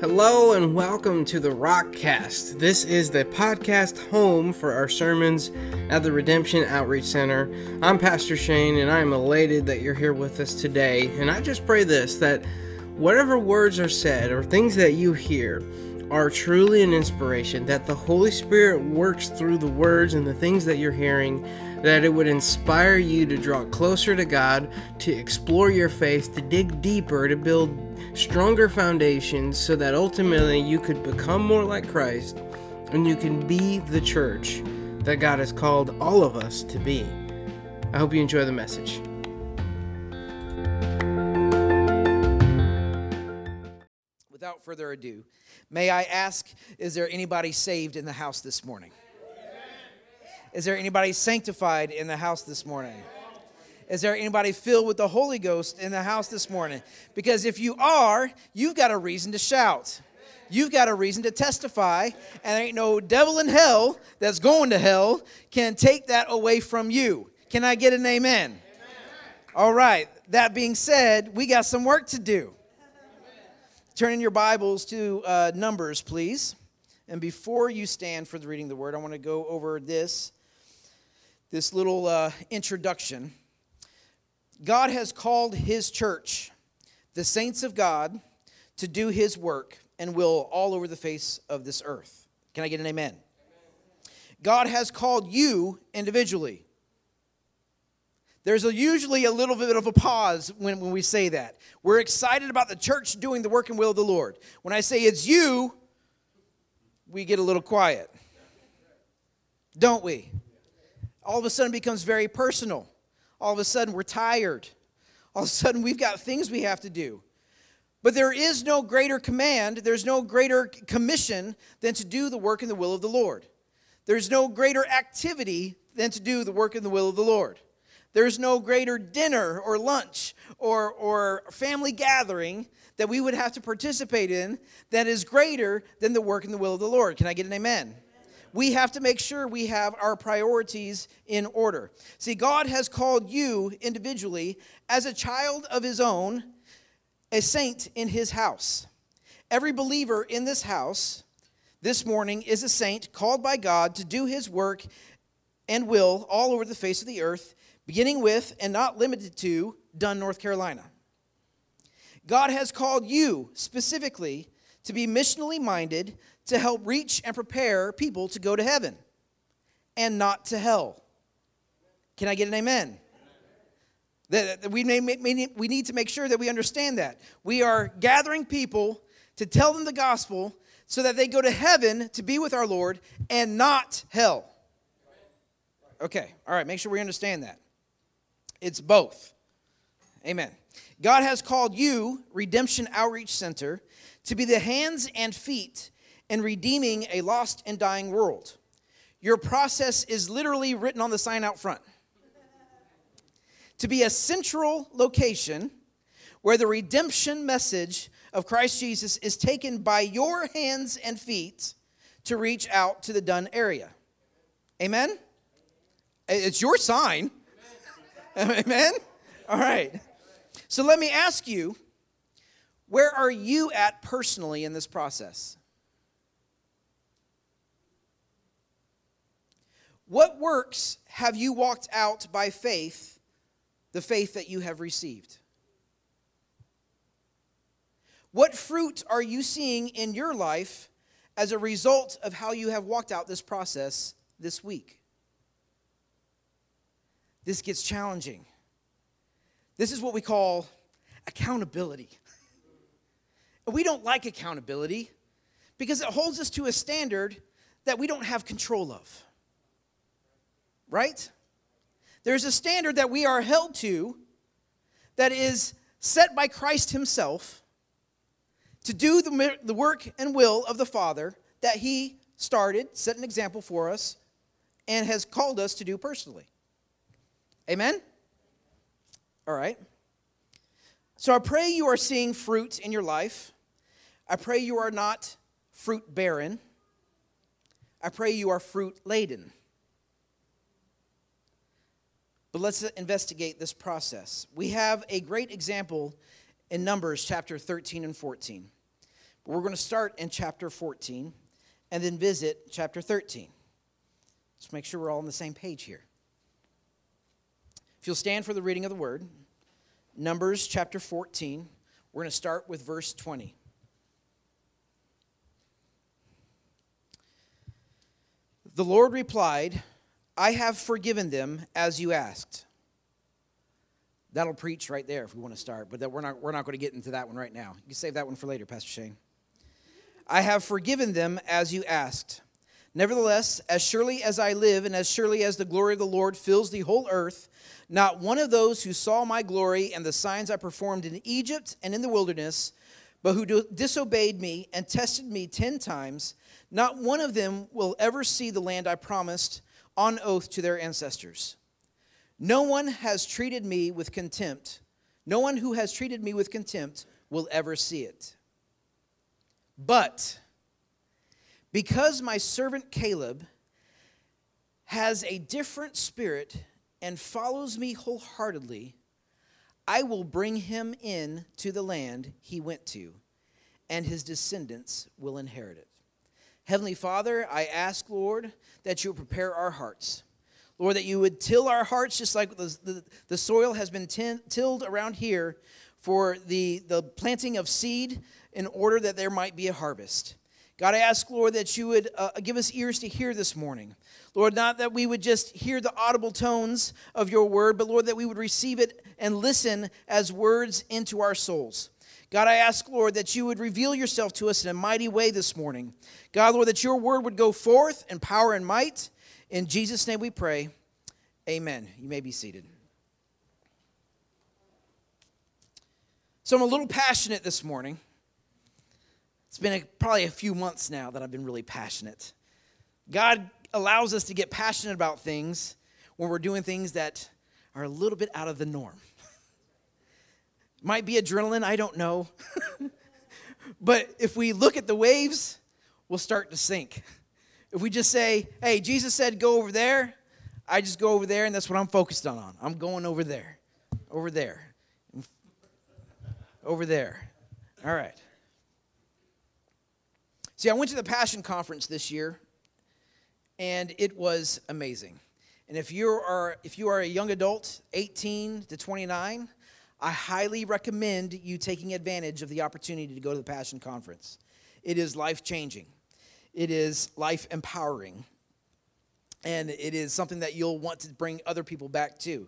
Hello and welcome to the Rockcast. This is the podcast home for our sermons at the Redemption Outreach Center. I'm Pastor Shane and I am elated that you're here with us today. And I just pray this that whatever words are said or things that you hear are truly an inspiration, that the Holy Spirit works through the words and the things that you're hearing, that it would inspire you to draw closer to God, to explore your faith, to dig deeper, to build stronger foundations so that ultimately you could become more like Christ and you can be the church that God has called all of us to be. I hope you enjoy the message. Without further ado, may I ask is there anybody saved in the house this morning? Is there anybody sanctified in the house this morning? Is there anybody filled with the Holy Ghost in the house this morning? Because if you are, you've got a reason to shout. You've got a reason to testify, and there ain't no devil in hell that's going to hell can take that away from you. Can I get an amen? amen. All right, that being said, we got some work to do. Turn in your Bibles to uh, Numbers, please. And before you stand for the reading of the word, I want to go over this, this little uh, introduction. God has called his church, the saints of God, to do his work and will all over the face of this earth. Can I get an amen? amen? God has called you individually. There's a, usually a little bit of a pause when, when we say that. We're excited about the church doing the work and will of the Lord. When I say it's you, we get a little quiet. Don't we? All of a sudden becomes very personal. All of a sudden we're tired. All of a sudden we've got things we have to do. But there is no greater command, there's no greater commission than to do the work and the will of the Lord. There's no greater activity than to do the work and the will of the Lord. There's no greater dinner or lunch or, or family gathering that we would have to participate in that is greater than the work and the will of the Lord. Can I get an amen? we have to make sure we have our priorities in order. See, God has called you individually as a child of His own, a saint in His house. Every believer in this house this morning is a saint called by God to do His work and will all over the face of the earth, beginning with and not limited to Dunn, North Carolina. God has called you specifically to be missionally minded, to help reach and prepare people to go to heaven and not to hell. Can I get an amen? That we, we need to make sure that we understand that. We are gathering people to tell them the gospel so that they go to heaven to be with our Lord and not hell. Okay, all right, make sure we understand that. It's both. Amen. God has called you, Redemption Outreach Center, to be the hands and feet in redeeming a lost and dying world. Your process is literally written on the sign out front. to be a central location where the redemption message of Christ Jesus is taken by your hands and feet to reach out to the Dunn area. Amen? It's your sign. Amen? All right. So let me ask you where are you at personally in this process? What works have you walked out by faith, the faith that you have received? What fruit are you seeing in your life as a result of how you have walked out this process this week? This gets challenging. This is what we call accountability. We don't like accountability because it holds us to a standard that we don't have control of right? There's a standard that we are held to that is set by Christ Himself to do the, the work and will of the Father that He started, set an example for us, and has called us to do personally. Amen? All right. So I pray you are seeing fruit in your life. I pray you are not fruit barren. I pray you are fruit laden. But let's investigate this process. We have a great example in Numbers chapter 13 and 14. But We're going to start in chapter 14 and then visit chapter 13. Let's make sure we're all on the same page here. If you'll stand for the reading of the word, Numbers chapter 14, we're going to start with verse 20. The Lord replied, I have forgiven them as you asked. That'll preach right there if we want to start, but that we're not, we're not going to get into that one right now. You can save that one for later, Pastor Shane. I have forgiven them as you asked. Nevertheless, as surely as I live, and as surely as the glory of the Lord fills the whole earth, not one of those who saw my glory and the signs I performed in Egypt and in the wilderness, but who disobeyed me and tested me ten times, not one of them will ever see the land I promised on oath to their ancestors. No one has treated me with contempt. No one who has treated me with contempt will ever see it. But because my servant Caleb has a different spirit and follows me wholeheartedly, I will bring him in to the land he went to, and his descendants will inherit it. Heavenly Father, I ask, Lord, that you prepare our hearts. Lord, that you would till our hearts just like the, the, the soil has been tilled around here for the, the planting of seed in order that there might be a harvest. God, I ask, Lord, that you would uh, give us ears to hear this morning. Lord, not that we would just hear the audible tones of your word, but Lord, that we would receive it and listen as words into our souls. God, I ask, Lord, that you would reveal yourself to us in a mighty way this morning. God, Lord, that your word would go forth in power and might. In Jesus' name we pray. Amen. You may be seated. So I'm a little passionate this morning. It's been a, probably a few months now that I've been really passionate. God allows us to get passionate about things when we're doing things that are a little bit out of the norm. Might be adrenaline, I don't know. but if we look at the waves, we'll start to sink. If we just say, hey, Jesus said go over there, I just go over there and that's what I'm focused on. I'm going over there, over there, over there. All right. See, I went to the Passion Conference this year, and it was amazing. And if you are if you are a young adult, 18 to 29, I highly recommend you taking advantage of the opportunity to go to the Passion Conference. It is life changing, it is life empowering, and it is something that you'll want to bring other people back to.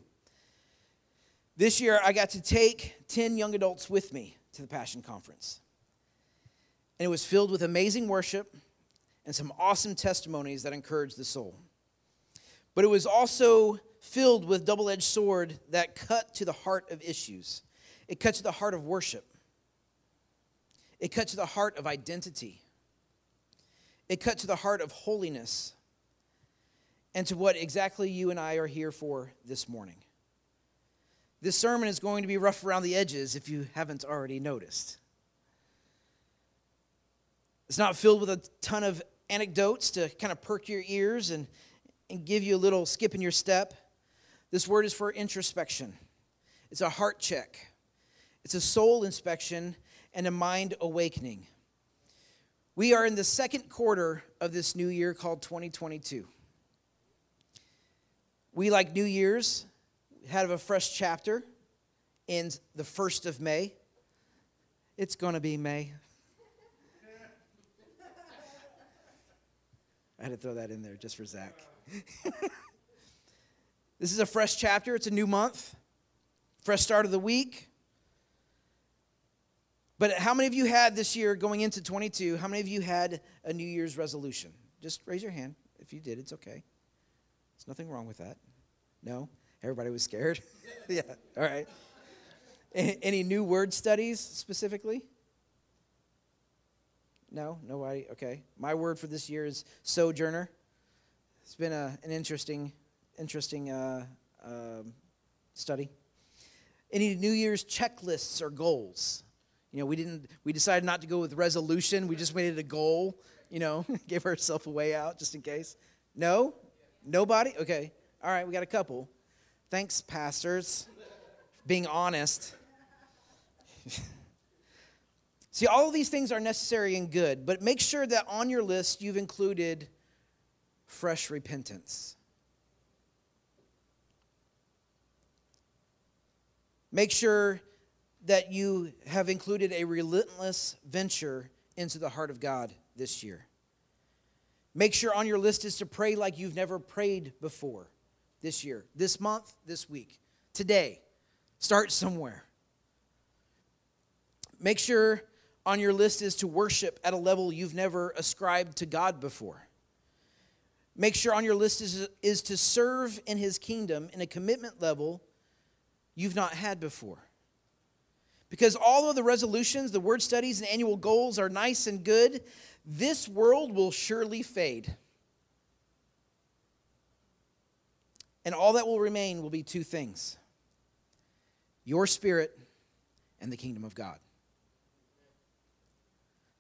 This year, I got to take 10 young adults with me to the Passion Conference. And it was filled with amazing worship and some awesome testimonies that encouraged the soul. But it was also filled with double-edged sword that cut to the heart of issues. It cut to the heart of worship. It cut to the heart of identity. It cut to the heart of holiness and to what exactly you and I are here for this morning. This sermon is going to be rough around the edges if you haven't already noticed. It's not filled with a ton of anecdotes to kind of perk your ears and, and give you a little skip in your step. This word is for introspection, it's a heart check, it's a soul inspection, and a mind awakening. We are in the second quarter of this new year called 2022. We, like New Year's, have a fresh chapter in the 1st of May. It's going to be May. I had to throw that in there just for Zach. This is a fresh chapter, it's a new month, fresh start of the week. But how many of you had this year going into 22? How many of you had a New Year's resolution? Just raise your hand. If you did, it's okay. There's nothing wrong with that. No? Everybody was scared? yeah, all right. Any new word studies specifically? No? Nobody? Okay. My word for this year is sojourner. It's been a, an interesting interesting uh, uh, study. Any New Year's checklists or goals? You know, we didn't. We decided not to go with resolution. We just made it a goal. You know, gave ourselves a way out just in case. No, nobody. Okay, all right. We got a couple. Thanks, pastors, being honest. See, all of these things are necessary and good, but make sure that on your list you've included fresh repentance. Make sure that you have included a relentless venture into the heart of God this year. Make sure on your list is to pray like you've never prayed before this year, this month, this week, today. Start somewhere. Make sure on your list is to worship at a level you've never ascribed to God before. Make sure on your list is, is to serve in his kingdom in a commitment level you've not had before. Because all of the resolutions, the word studies, and annual goals are nice and good, this world will surely fade. And all that will remain will be two things your spirit and the kingdom of God.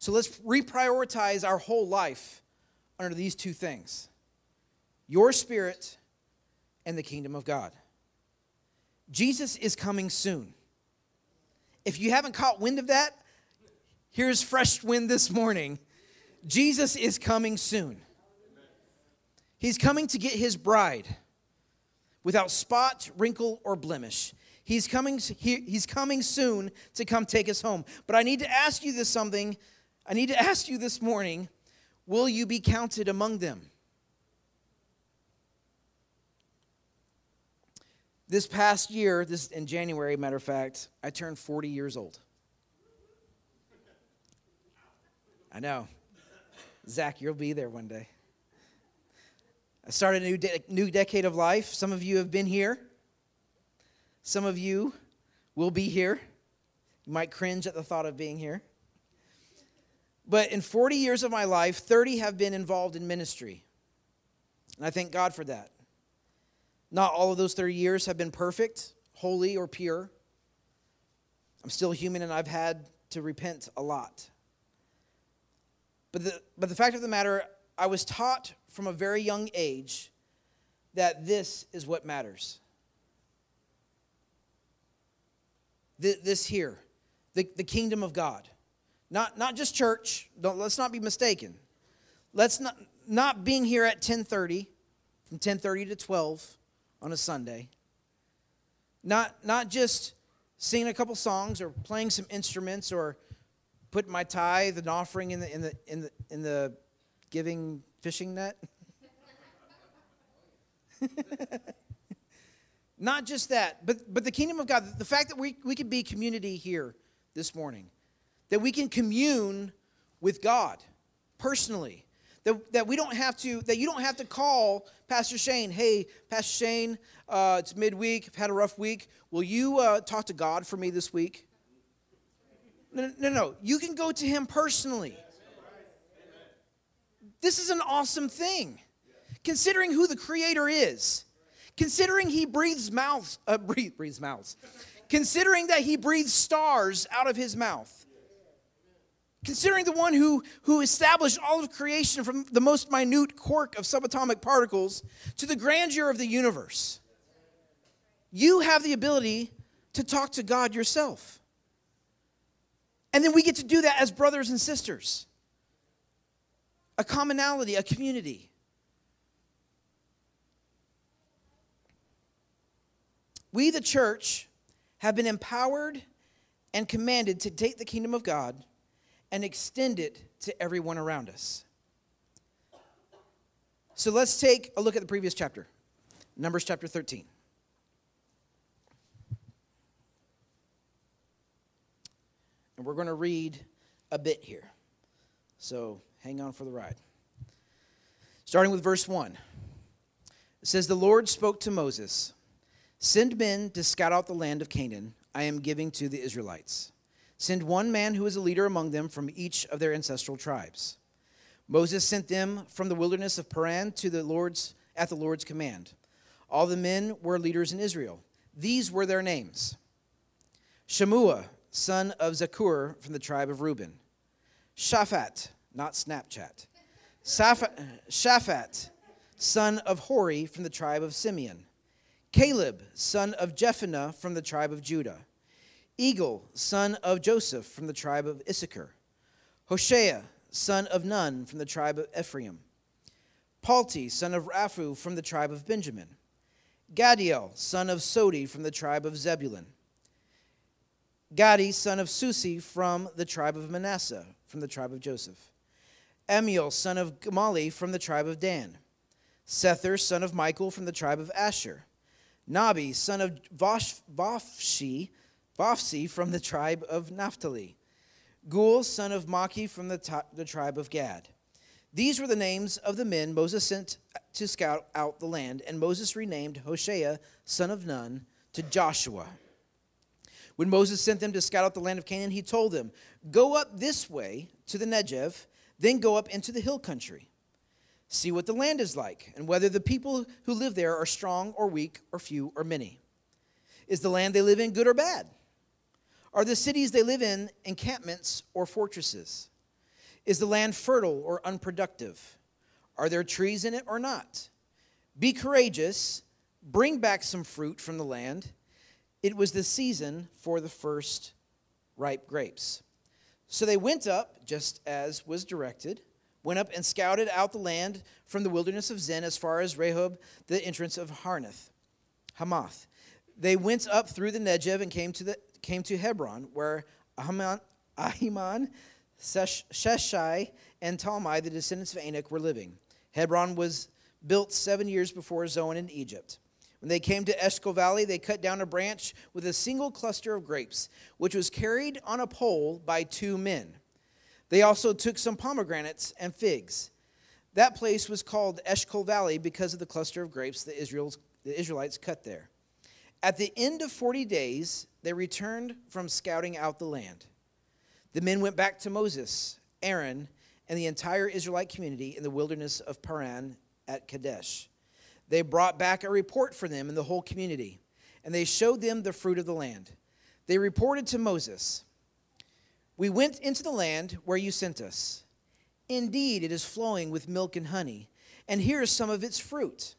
So let's reprioritize our whole life under these two things your spirit and the kingdom of God. Jesus is coming soon. If you haven't caught wind of that, here's fresh wind this morning. Jesus is coming soon. He's coming to get his bride without spot, wrinkle, or blemish. He's coming, he, he's coming soon to come take us home. But I need to ask you this something I need to ask you this morning will you be counted among them? This past year, this in January, matter of fact, I turned 40 years old. I know. Zach, you'll be there one day. I started a new, de- new decade of life. Some of you have been here. Some of you will be here. You might cringe at the thought of being here. But in 40 years of my life, 30 have been involved in ministry. And I thank God for that. Not all of those 30 years have been perfect, holy, or pure. I'm still human and I've had to repent a lot. But the, but the fact of the matter, I was taught from a very young age that this is what matters. This here, the, the kingdom of God. Not, not just church. Don't, let's not be mistaken. Let's not, not being here at 1030, from 1030 to 12 on a Sunday. Not, not just singing a couple songs or playing some instruments or putting my tithe and offering in the, in the, in the, in the giving fishing net. Not just that, but, but the kingdom of God, the fact that we, we could be community here this morning that we can commune with God personally. That, that we don't have to, that you don't have to call Pastor Shane, hey, Pastor Shane, uh, it's midweek, I've had a rough week. Will you uh, talk to God for me this week? No, no, no. You can go to him personally. This is an awesome thing. Considering who the creator is, considering he breathes mouths, uh, breathe, breathes mouths, considering that he breathes stars out of his mouth, Considering the one who, who established all of creation from the most minute quark of subatomic particles to the grandeur of the universe, you have the ability to talk to God yourself. And then we get to do that as brothers and sisters a commonality, a community. We, the church, have been empowered and commanded to take the kingdom of God and extend it to everyone around us. So let's take a look at the previous chapter, Numbers chapter 13. And we're going to read a bit here. So hang on for the ride. Starting with verse 1. It says, The Lord spoke to Moses Send men to scout out the land of Canaan I am giving to the Israelites. Send one man who is a leader among them from each of their ancestral tribes. Moses sent them from the wilderness of Paran to the Lord's at the Lord's command. All the men were leaders in Israel. These were their names: Shemua, son of Zakkur from the tribe of Reuben; Shaphat, not Snapchat; Shaphat, son of Hori from the tribe of Simeon; Caleb, son of Jephunneh from the tribe of Judah. Igal, son of Joseph from the tribe of Issachar. Hoshea, son of Nun from the tribe of Ephraim. Palti, son of Raphu from the tribe of Benjamin. Gadiel, son of Sodi from the tribe of Zebulun. Gadi, son of Susi from the tribe of Manasseh, from the tribe of Joseph. Amiel, son of Gemalli from the tribe of Dan. Sether, son of Michael from the tribe of Asher. Nahbi, son of Vophshi, Vophsi from the tribe of Naphtali. Geuel, son of Maki from the, the tribe of Gad. These were the names of the men Moses sent to scout out the land, and Moses renamed Hoshea, son of Nun, to Joshua. When Moses sent them to scout out the land of Canaan, he told them, Go up this way to the Negev, then go up into the hill country. See what the land is like, and whether the people who live there are strong or weak, or few or many. Is the land they live in good or bad? Are the cities they live in encampments or fortresses? Is the land fertile or unproductive? Are there trees in it or not? Be courageous, bring back some fruit from the land. It was the season for the first ripe grapes. So they went up, just as was directed, went up and scouted out the land from the wilderness of Zin as far as Rehob, the entrance of Harnath, Hamath. They went up through the Negev and came to the came to Hebron, where Ahiman, Sheshai, and Talmai, the descendants of Anak, were living. Hebron was built seven years before Zoan in Egypt. When they came to Eshcol Valley, they cut down a branch with a single cluster of grapes, which was carried on a pole by two men. They also took some pomegranates and figs. That place was called Eshcol Valley because of the cluster of grapes the Israelites cut there. At the end of 40 days, they returned from scouting out the land. The men went back to Moses, Aaron, and the entire Israelite community in the wilderness of Paran at Kadesh. They brought back a report for them and the whole community, and they showed them the fruit of the land. They reported to Moses, We went into the land where you sent us. Indeed, it is flowing with milk and honey, and here is some of its fruit.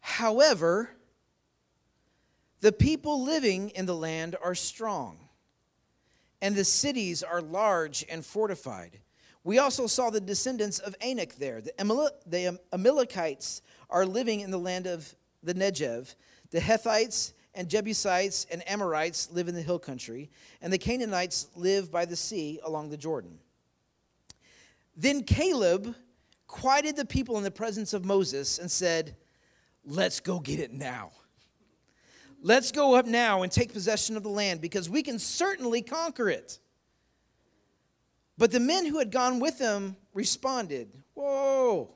However, the people living in the land are strong, and the cities are large and fortified. We also saw the descendants of Anak there. The, the Amalekites are living in the land of the Negev. The Hethites and Jebusites and Amorites live in the hill country, and the Canaanites live by the sea along the Jordan. Then Caleb quieted the people in the presence of Moses and said, Let's go get it now. Let's go up now and take possession of the land because we can certainly conquer it. But the men who had gone with him responded, Whoa,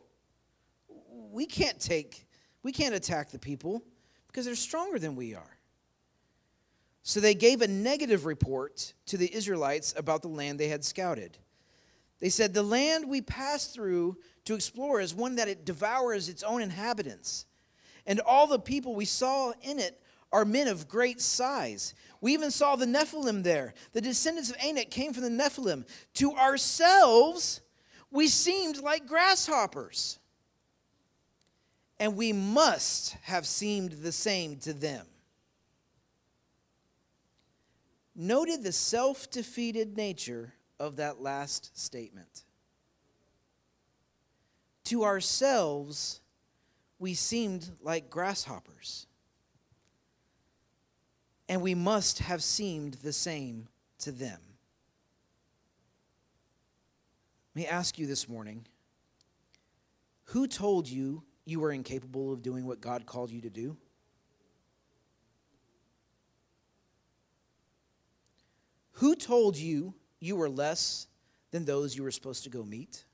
we can't take, we can't attack the people because they're stronger than we are. So they gave a negative report to the Israelites about the land they had scouted. They said, The land we passed through to explore is one that it devours its own inhabitants. And all the people we saw in it are men of great size. We even saw the Nephilim there. The descendants of Anak came from the Nephilim. To ourselves, we seemed like grasshoppers. And we must have seemed the same to them. Noted the self defeated nature of that last statement. To ourselves, we seemed like grasshoppers and we must have seemed the same to them. Let me ask you this morning who told you you were incapable of doing what God called you to do? Who told you you were less than those you were supposed to go meet?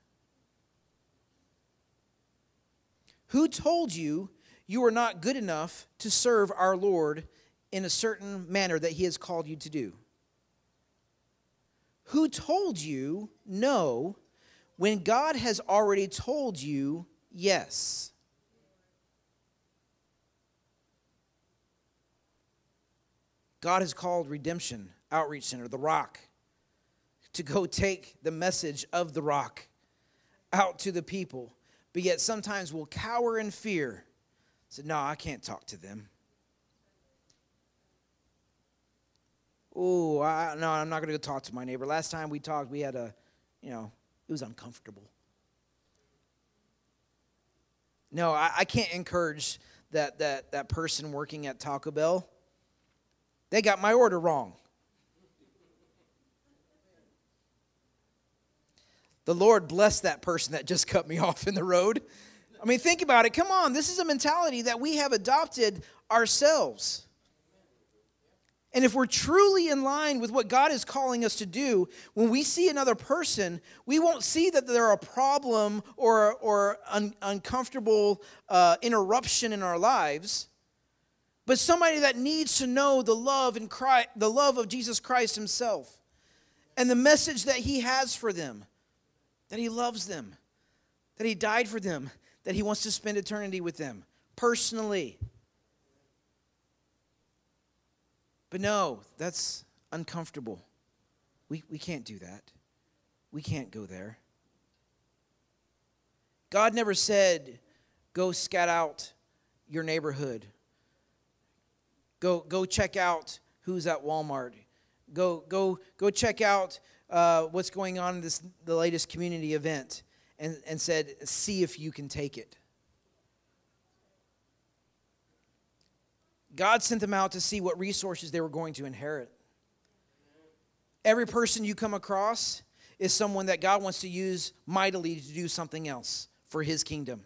Who told you you were not good enough to serve our Lord in a certain manner that He has called you to do? Who told you no when God has already told you yes? God has called Redemption Outreach Center, the Rock, to go take the message of the Rock out to the people, but yet sometimes we'll cower in fear. Say, no, I can't talk to them. Oh, no, I'm not going to go talk to my neighbor. Last time we talked, we had a, you know, it was uncomfortable. No, I, I can't encourage that, that, that person working at Taco Bell. They got my order wrong. The Lord bless that person that just cut me off in the road. I mean, think about it. Come on, this is a mentality that we have adopted ourselves. And if we're truly in line with what God is calling us to do, when we see another person, we won't see that they're a problem or, or un, uncomfortable uh, interruption in our lives, but somebody that needs to know the love and the love of Jesus Christ Himself, and the message that He has for them, that He loves them, that He died for them, that He wants to spend eternity with them personally. But no, that's uncomfortable. We, we can't do that. We can't go there. God never said, go scat out your neighborhood. Go, go check out who's at Walmart. Go, go, go check out uh, what's going on in this, the latest community event and, and said, see if you can take it. God sent them out to see what resources they were going to inherit. Every person you come across is someone that God wants to use mightily to do something else for his kingdom.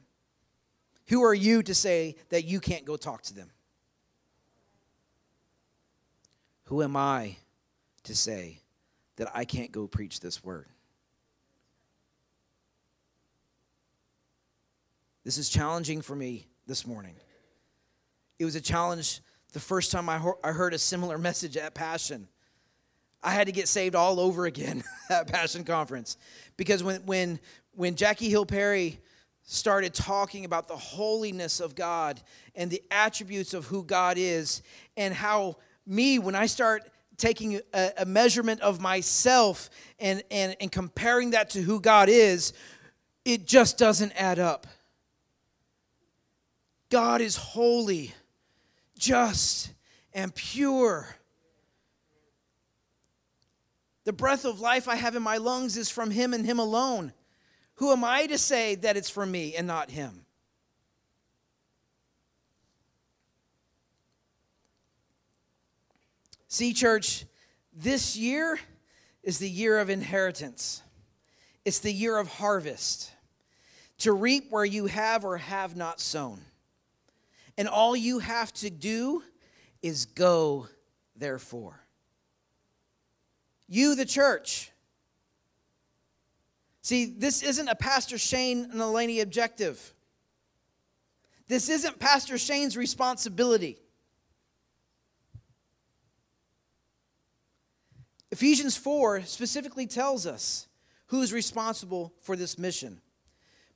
Who are you to say that you can't go talk to them? Who am I to say that I can't go preach this word? This is challenging for me this morning. It was a challenge the first time I, I heard a similar message at Passion. I had to get saved all over again at Passion Conference because when, when, when Jackie Hill Perry started talking about the holiness of God and the attributes of who God is, and how me, when I start taking a, a measurement of myself and, and, and comparing that to who God is, it just doesn't add up. God is holy just, and pure. The breath of life I have in my lungs is from Him and Him alone. Who am I to say that it's from me and not Him? See, church, this year is the year of inheritance. It's the year of harvest, to reap where you have or have not sown. And all you have to do is go, therefore. You, the church. See, this isn't a Pastor Shane and Eleni objective. This isn't Pastor Shane's responsibility. Ephesians 4 specifically tells us who's responsible for this mission.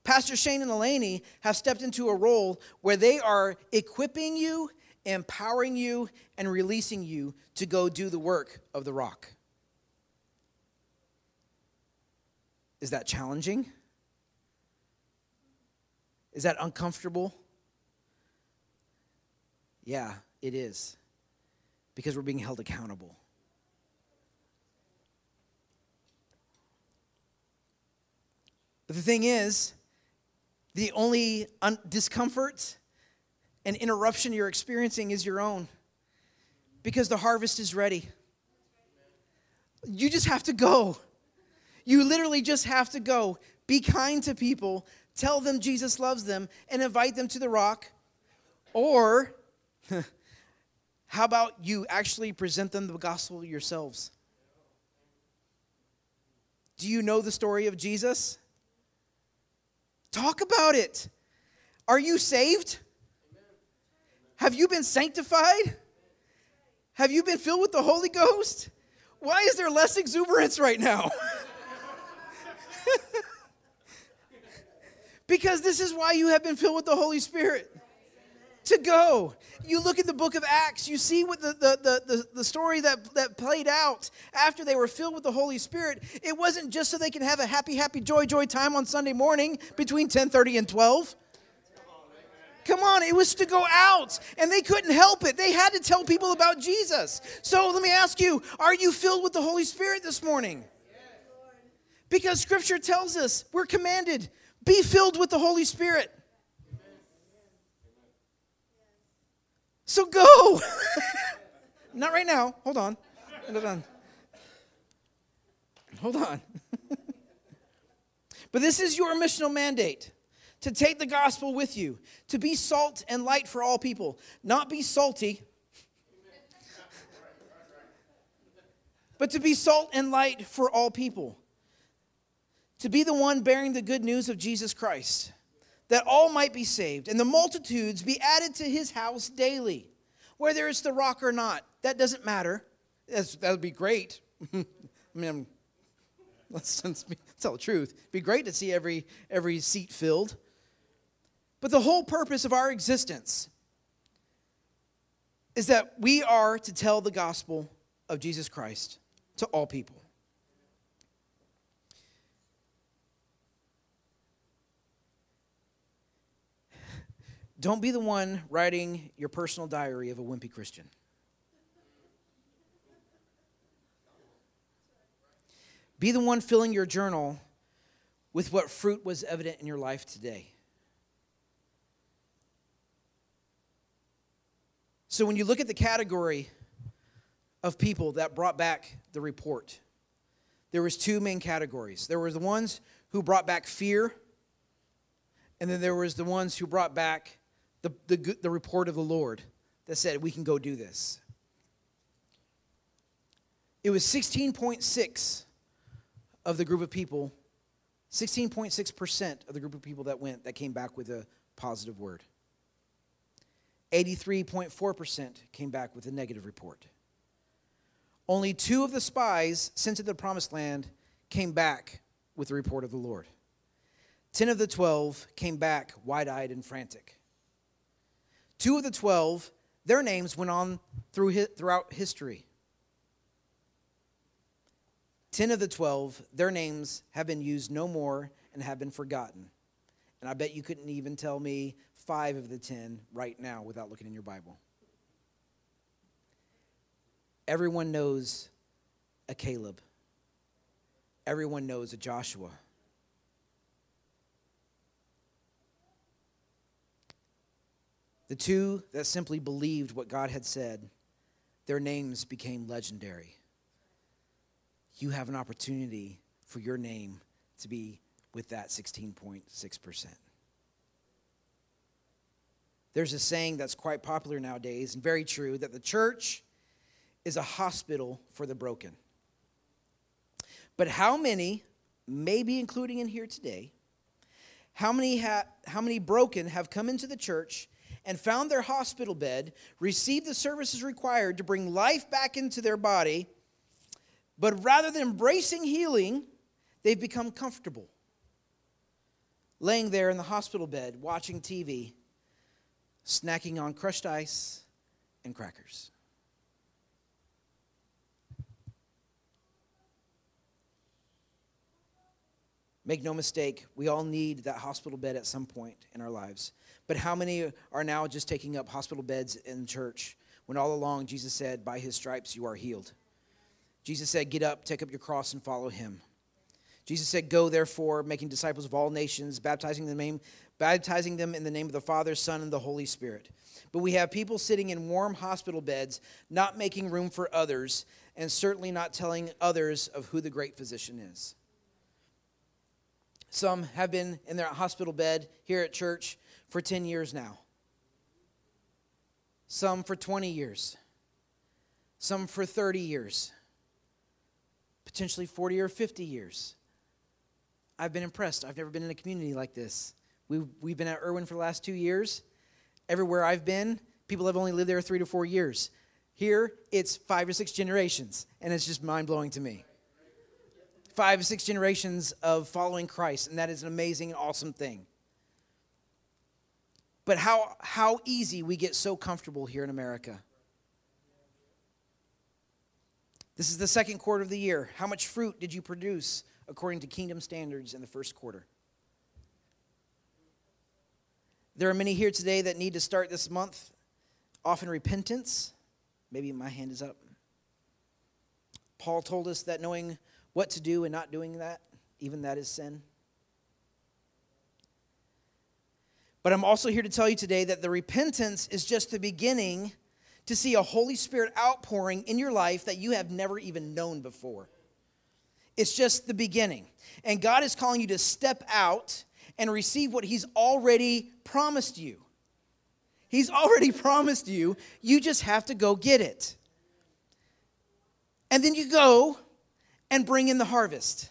Pastor Shane and Eleni have stepped into a role where they are equipping you, empowering you, and releasing you to go do the work of the rock. Is that challenging? Is that uncomfortable? Yeah, it is. Because we're being held accountable. But the thing is, the only un- discomfort and interruption you're experiencing is your own because the harvest is ready. You just have to go. You literally just have to go. Be kind to people, tell them Jesus loves them, and invite them to the rock. Or, how about you actually present them the gospel yourselves? Do you know the story of Jesus? Talk about it. Are you saved? Have you been sanctified? Have you been filled with the Holy Ghost? Why is there less exuberance right now? because this is why you have been filled with the Holy Spirit. To go. You look at the book of Acts, you see what the, the, the, the, story that, that played out after they were filled with the Holy Spirit. It wasn't just so they can have a happy, happy, joy, joy time on Sunday morning between 10:30 and 12. Come on, it was to go out, and they couldn't help it. They had to tell people about Jesus. So let me ask you are you filled with the Holy Spirit this morning? Because scripture tells us we're commanded be filled with the Holy Spirit. So go. Not right now. Hold on. Hold on. Hold on. but this is your missional mandate to take the gospel with you, to be salt and light for all people, not be salty, but to be salt and light for all people, to be the one bearing the good news of Jesus Christ, that all might be saved, and the multitudes be added to his house daily, whether it's the rock or not. That doesn't matter. That would be great. I mean, let's, let's, let's tell the truth. It'd be great to see every, every seat filled. But the whole purpose of our existence is that we are to tell the gospel of Jesus Christ to all people. Don't be the one writing your personal diary of a wimpy Christian. Be the one filling your journal with what fruit was evident in your life today. So when you look at the category of people that brought back the report, there was two main categories. There were the ones who brought back fear, and then there was the ones who brought back the, the, the report of the Lord that said, we can go do this. It was 16.6 of the group of people, 16.6% of the group of people that went that came back with a positive word. 83.4% came back with a negative report. Only two of the spies sent to the promised land came back with the report of the Lord. 10 of the 12 came back wide eyed and frantic. Two of the 12, their names went on through, throughout history. 10 of the 12, their names have been used no more and have been forgotten. And I bet you couldn't even tell me five of the 10 right now without looking in your Bible. Everyone knows a Caleb, everyone knows a Joshua. The two that simply believed what God had said, their names became legendary. You have an opportunity for your name to be with that 16.6%. There's a saying that's quite popular nowadays and very true that the church is a hospital for the broken. But how many, maybe including in here today, how many, ha- how many broken have come into the church and found their hospital bed, received the services required to bring life back into their body, but rather than embracing healing, they've become comfortable. Laying there in the hospital bed, watching TV, snacking on crushed ice and crackers. Make no mistake, we all need that hospital bed at some point in our lives. But how many are now just taking up hospital beds in church when all along Jesus said, By his stripes you are healed? Jesus said, Get up, take up your cross, and follow him. Jesus said, Go therefore, making disciples of all nations, baptizing them, name, baptizing them in the name of the Father, Son, and the Holy Spirit. But we have people sitting in warm hospital beds, not making room for others, and certainly not telling others of who the great physician is. Some have been in their hospital bed here at church for 10 years now, some for 20 years, some for 30 years, potentially 40 or 50 years. I've been impressed. I've never been in a community like this. We've, we've been at Erwin for the last two years. Everywhere I've been, people have only lived there three to four years. Here, it's five or six generations, and it's just mind blowing to me. Five or six generations of following Christ, and that is an amazing, and awesome thing. But how, how easy we get so comfortable here in America. This is the second quarter of the year. How much fruit did you produce according to kingdom standards in the first quarter? There are many here today that need to start this month off in repentance. Maybe my hand is up. Paul told us that knowing what to do and not doing that, even that is sin. But I'm also here to tell you today that the repentance is just the beginning to see a Holy Spirit outpouring in your life that you have never even known before. It's just the beginning. And God is calling you to step out and receive what He's already promised you. He's already promised you, you just have to go get it. And then you go and bring in the harvest.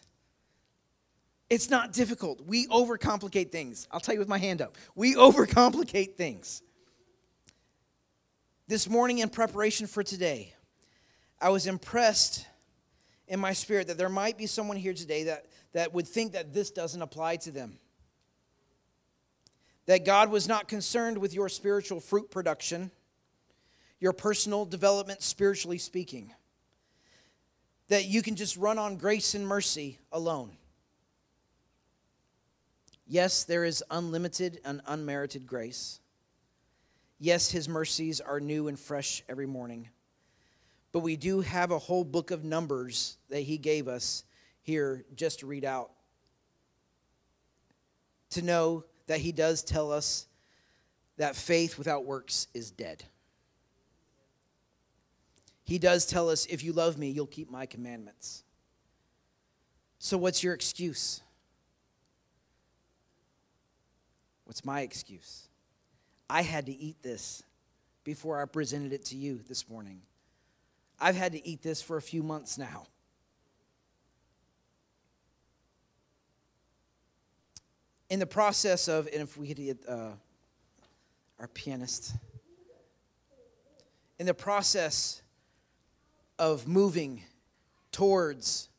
It's not difficult. We overcomplicate things. I'll tell you with my hand up. We overcomplicate things. This morning, in preparation for today, I was impressed in my spirit that there might be someone here today that, that would think that this doesn't apply to them. That God was not concerned with your spiritual fruit production, your personal development, spiritually speaking. That you can just run on grace and mercy alone. Yes, there is unlimited and unmerited grace. Yes, his mercies are new and fresh every morning. But we do have a whole book of numbers that he gave us here just to read out. To know that he does tell us that faith without works is dead. He does tell us, if you love me, you'll keep my commandments. So, what's your excuse? What's my excuse? I had to eat this before I presented it to you this morning. I've had to eat this for a few months now. In the process of, and if we could get uh, our pianist, in the process of moving towards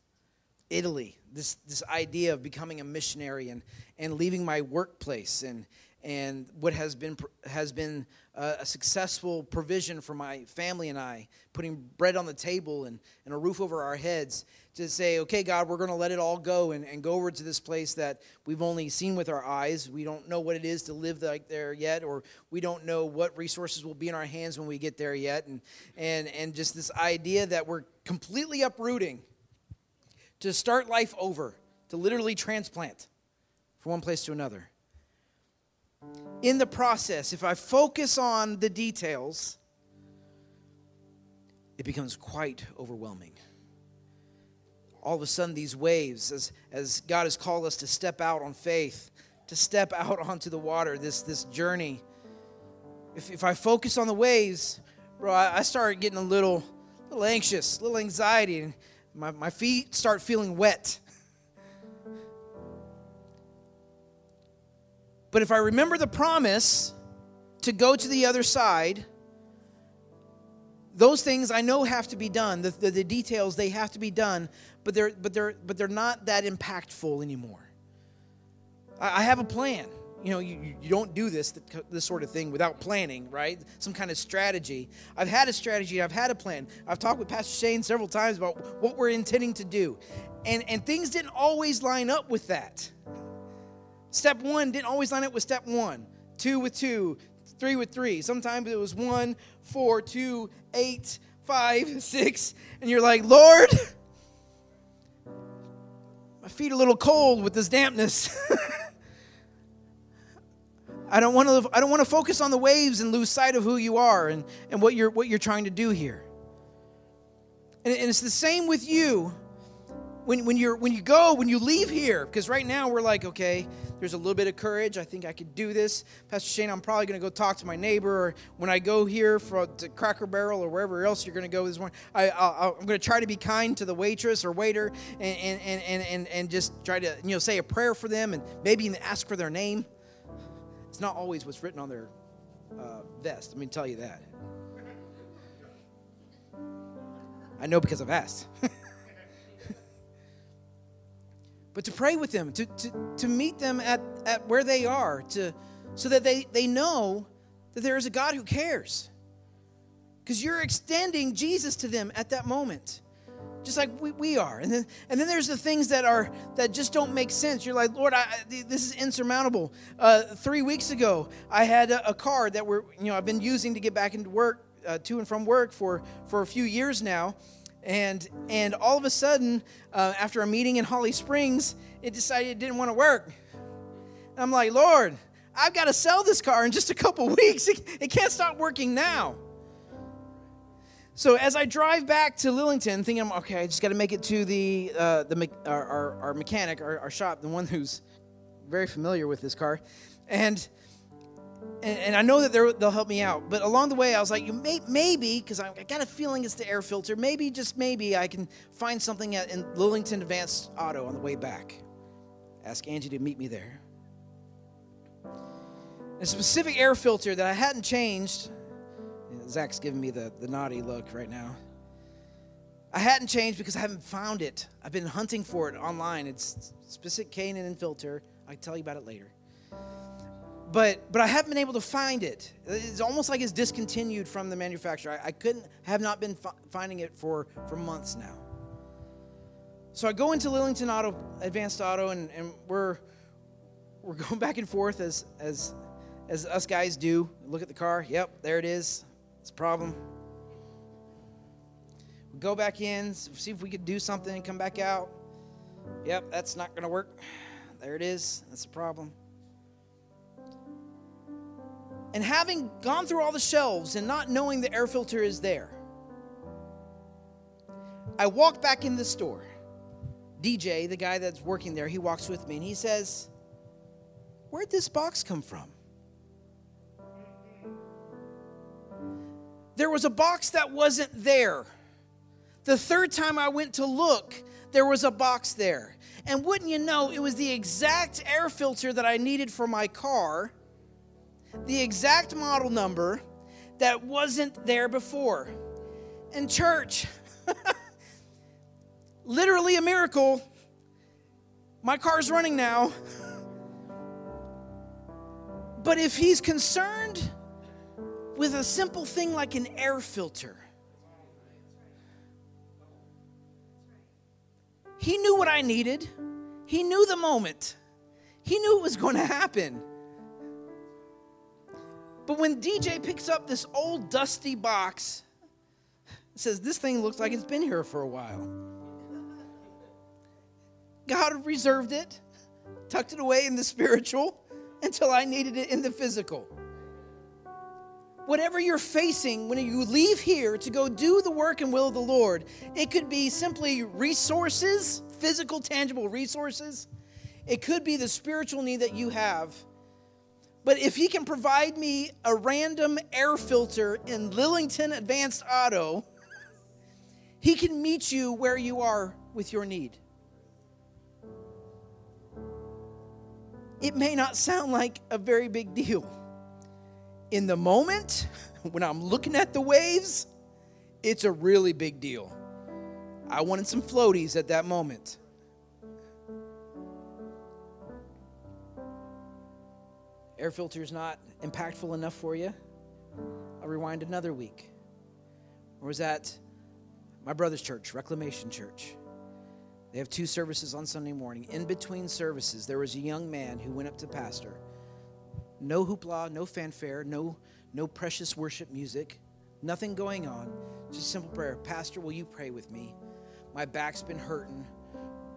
Italy, this, this idea of becoming a missionary and, and leaving my workplace and, and what has been, has been a successful provision for my family and I, putting bread on the table and, and a roof over our heads, to say, okay, God, we're going to let it all go and, and go over to this place that we've only seen with our eyes. We don't know what it is to live like there yet, or we don't know what resources will be in our hands when we get there yet. And, and, and just this idea that we're completely uprooting to start life over, to literally transplant from one place to another. In the process, if I focus on the details, it becomes quite overwhelming. All of a sudden, these waves, as, as God has called us to step out on faith, to step out onto the water, this, this journey, if, if I focus on the waves, bro, I, I start getting a little, little anxious, a little anxiety, and my, my feet start feeling wet. But if I remember the promise to go to the other side, those things I know have to be done. The, the, the, details they have to be done, but they're but they're but they're not that impactful anymore. I, I have a plan. You know, you, you don't do this this sort of thing without planning, right? Some kind of strategy. I've had a strategy. I've had a plan. I've talked with Pastor Shane several times about what we're intending to do, and and things didn't always line up with that. Step one didn't always line up with step one, two with two, three with three. Sometimes it was one, four, two, eight, five, six, and you're like, Lord, my feet are a little cold with this dampness. I don't want to I don't want to focus on the waves and lose sight of who you are and, and what you're what you're trying to do here. And, and it's the same with you when, when you're when you go, when you leave here, because right now we're like, okay, there's a little bit of courage. I think I could do this. Pastor Shane, I'm probably going to go talk to my neighbor. Or when I go here for to Cracker Barrel or wherever else you're going to go this morning, I, am going to try to be kind to the waitress or waiter and, and, and, and, and just try to you know say a prayer for them and maybe even ask for their name. It's not always what's written on their uh, vest. Let me tell you that. I know because I've asked. but to pray with them, to, to, to meet them at, at where they are, to, so that they, they know that there is a God who cares. Because you're extending Jesus to them at that moment. Just like we, we are. And then, and then there's the things that are that just don't make sense. You're like, Lord, I, this is insurmountable. Uh, three weeks ago, I had a, a car that we're, you know, I've been using to get back into work, uh, to and from work for for a few years now, and and all of a sudden, uh, after a meeting in Holly Springs, it decided it didn't want to work. And I'm like, Lord, I've got to sell this car in just a couple weeks. It, it can't stop working now. So as I drive back to Lillington, thinking, okay, I just got to make it to the uh, the our, our, our mechanic, our, our, shop, the one who's very familiar with this car, and and, and I know that they'll help me out. But along the way, I was like, may, maybe because I, I, got a feeling it's the air filter. Maybe just maybe I can find something at in Lillington Advanced Auto on the way back. Ask Angie to meet me there. A specific air filter that I hadn't changed Zach's giving me the, the naughty look right now. I hadn't changed because I haven't found it. I've been hunting for it online. It's specific K&N filter. I can tell you about it later. But but I haven't been able to find it. It's almost like it's discontinued from the manufacturer. I, I couldn't have not been fi- finding it for for months now. So I go into Lillington Auto Advanced Auto and, and we're we're going back and forth as as as us guys do. Look at the car. Yep, there it is. It's a problem. We go back in, see if we could do something and come back out. Yep, that's not going to work. There it is. That's a problem. And having gone through all the shelves and not knowing the air filter is there, I walk back in the store. DJ, the guy that's working there, he walks with me and he says, Where'd this box come from? There was a box that wasn't there. The third time I went to look, there was a box there. And wouldn't you know, it was the exact air filter that I needed for my car, the exact model number that wasn't there before. In church, literally a miracle. My car's running now. But if he's concerned with a simple thing like an air filter. He knew what I needed, he knew the moment, he knew it was going to happen. But when DJ picks up this old dusty box, says, This thing looks like it's been here for a while. God reserved it, tucked it away in the spiritual until I needed it in the physical whatever you're facing when you leave here to go do the work and will of the Lord, it could be simply resources, physical, tangible resources. It could be the spiritual need that you have. But if He can provide me a random air filter in Lillington Advanced Auto, He can meet you where you are with your need. It may not sound like a very big deal in the moment, when I'm looking at the waves, it's a really big deal. I wanted some floaties at that moment. Air filter is not impactful enough for you. I'll rewind another week. I was at my brother's church, Reclamation Church. They have two services on Sunday morning. In between services, there was a young man who went up to pastor no hoopla, no fanfare, no, no precious worship music, nothing going on. Just simple prayer. Pastor, will you pray with me? My back's been hurting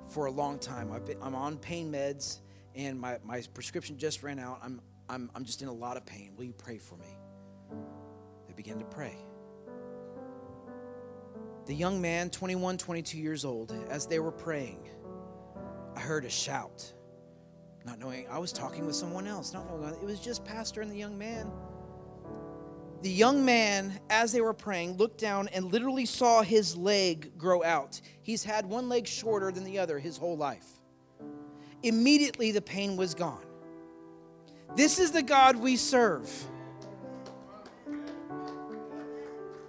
for a long time. I've been, I'm on pain meds, and my, my prescription just ran out. I'm, I'm, I'm just in a lot of pain. Will you pray for me? They began to pray. The young man, 21, 22 years old, as they were praying, I heard a shout not knowing I was talking with someone else, not knowing it was just pastor and the young man. The young man, as they were praying, looked down and literally saw his leg grow out. He's had one leg shorter than the other his whole life. Immediately, the pain was gone. This is the God we serve.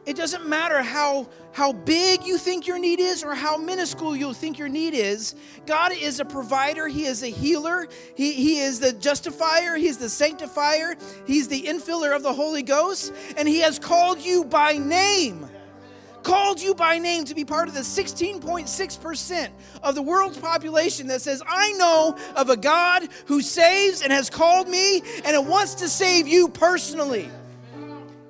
It doesn't matter how, how big you think your need is or how minuscule you think your need is. God is a provider, He is a healer, He, he is the justifier, He's the sanctifier, He's the infiller of the Holy Ghost, and He has called you by name. called you by name to be part of the 16.6% of the world's population that says, I know of a God who saves and has called me and it wants to save you personally.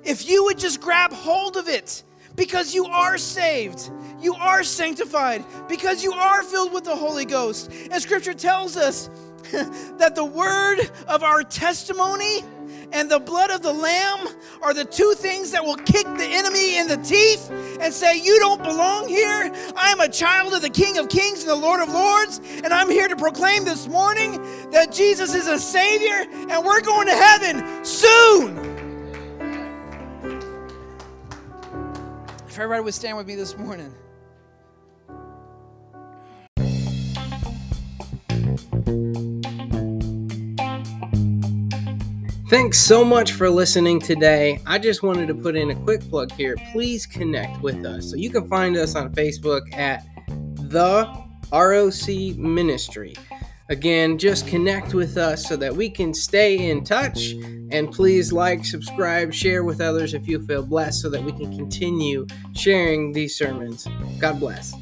If you would just grab hold of it, because you are saved, you are sanctified, because you are filled with the Holy Ghost. And scripture tells us that the word of our testimony and the blood of the Lamb are the two things that will kick the enemy in the teeth and say, You don't belong here. I am a child of the King of Kings and the Lord of Lords, and I'm here to proclaim this morning that Jesus is a Savior and we're going to heaven soon. If everybody would stand with me this morning. Thanks so much for listening today. I just wanted to put in a quick plug here. Please connect with us. So you can find us on Facebook at the ROC Ministry. Again, just connect with us so that we can stay in touch. And please like, subscribe, share with others if you feel blessed so that we can continue sharing these sermons. God bless.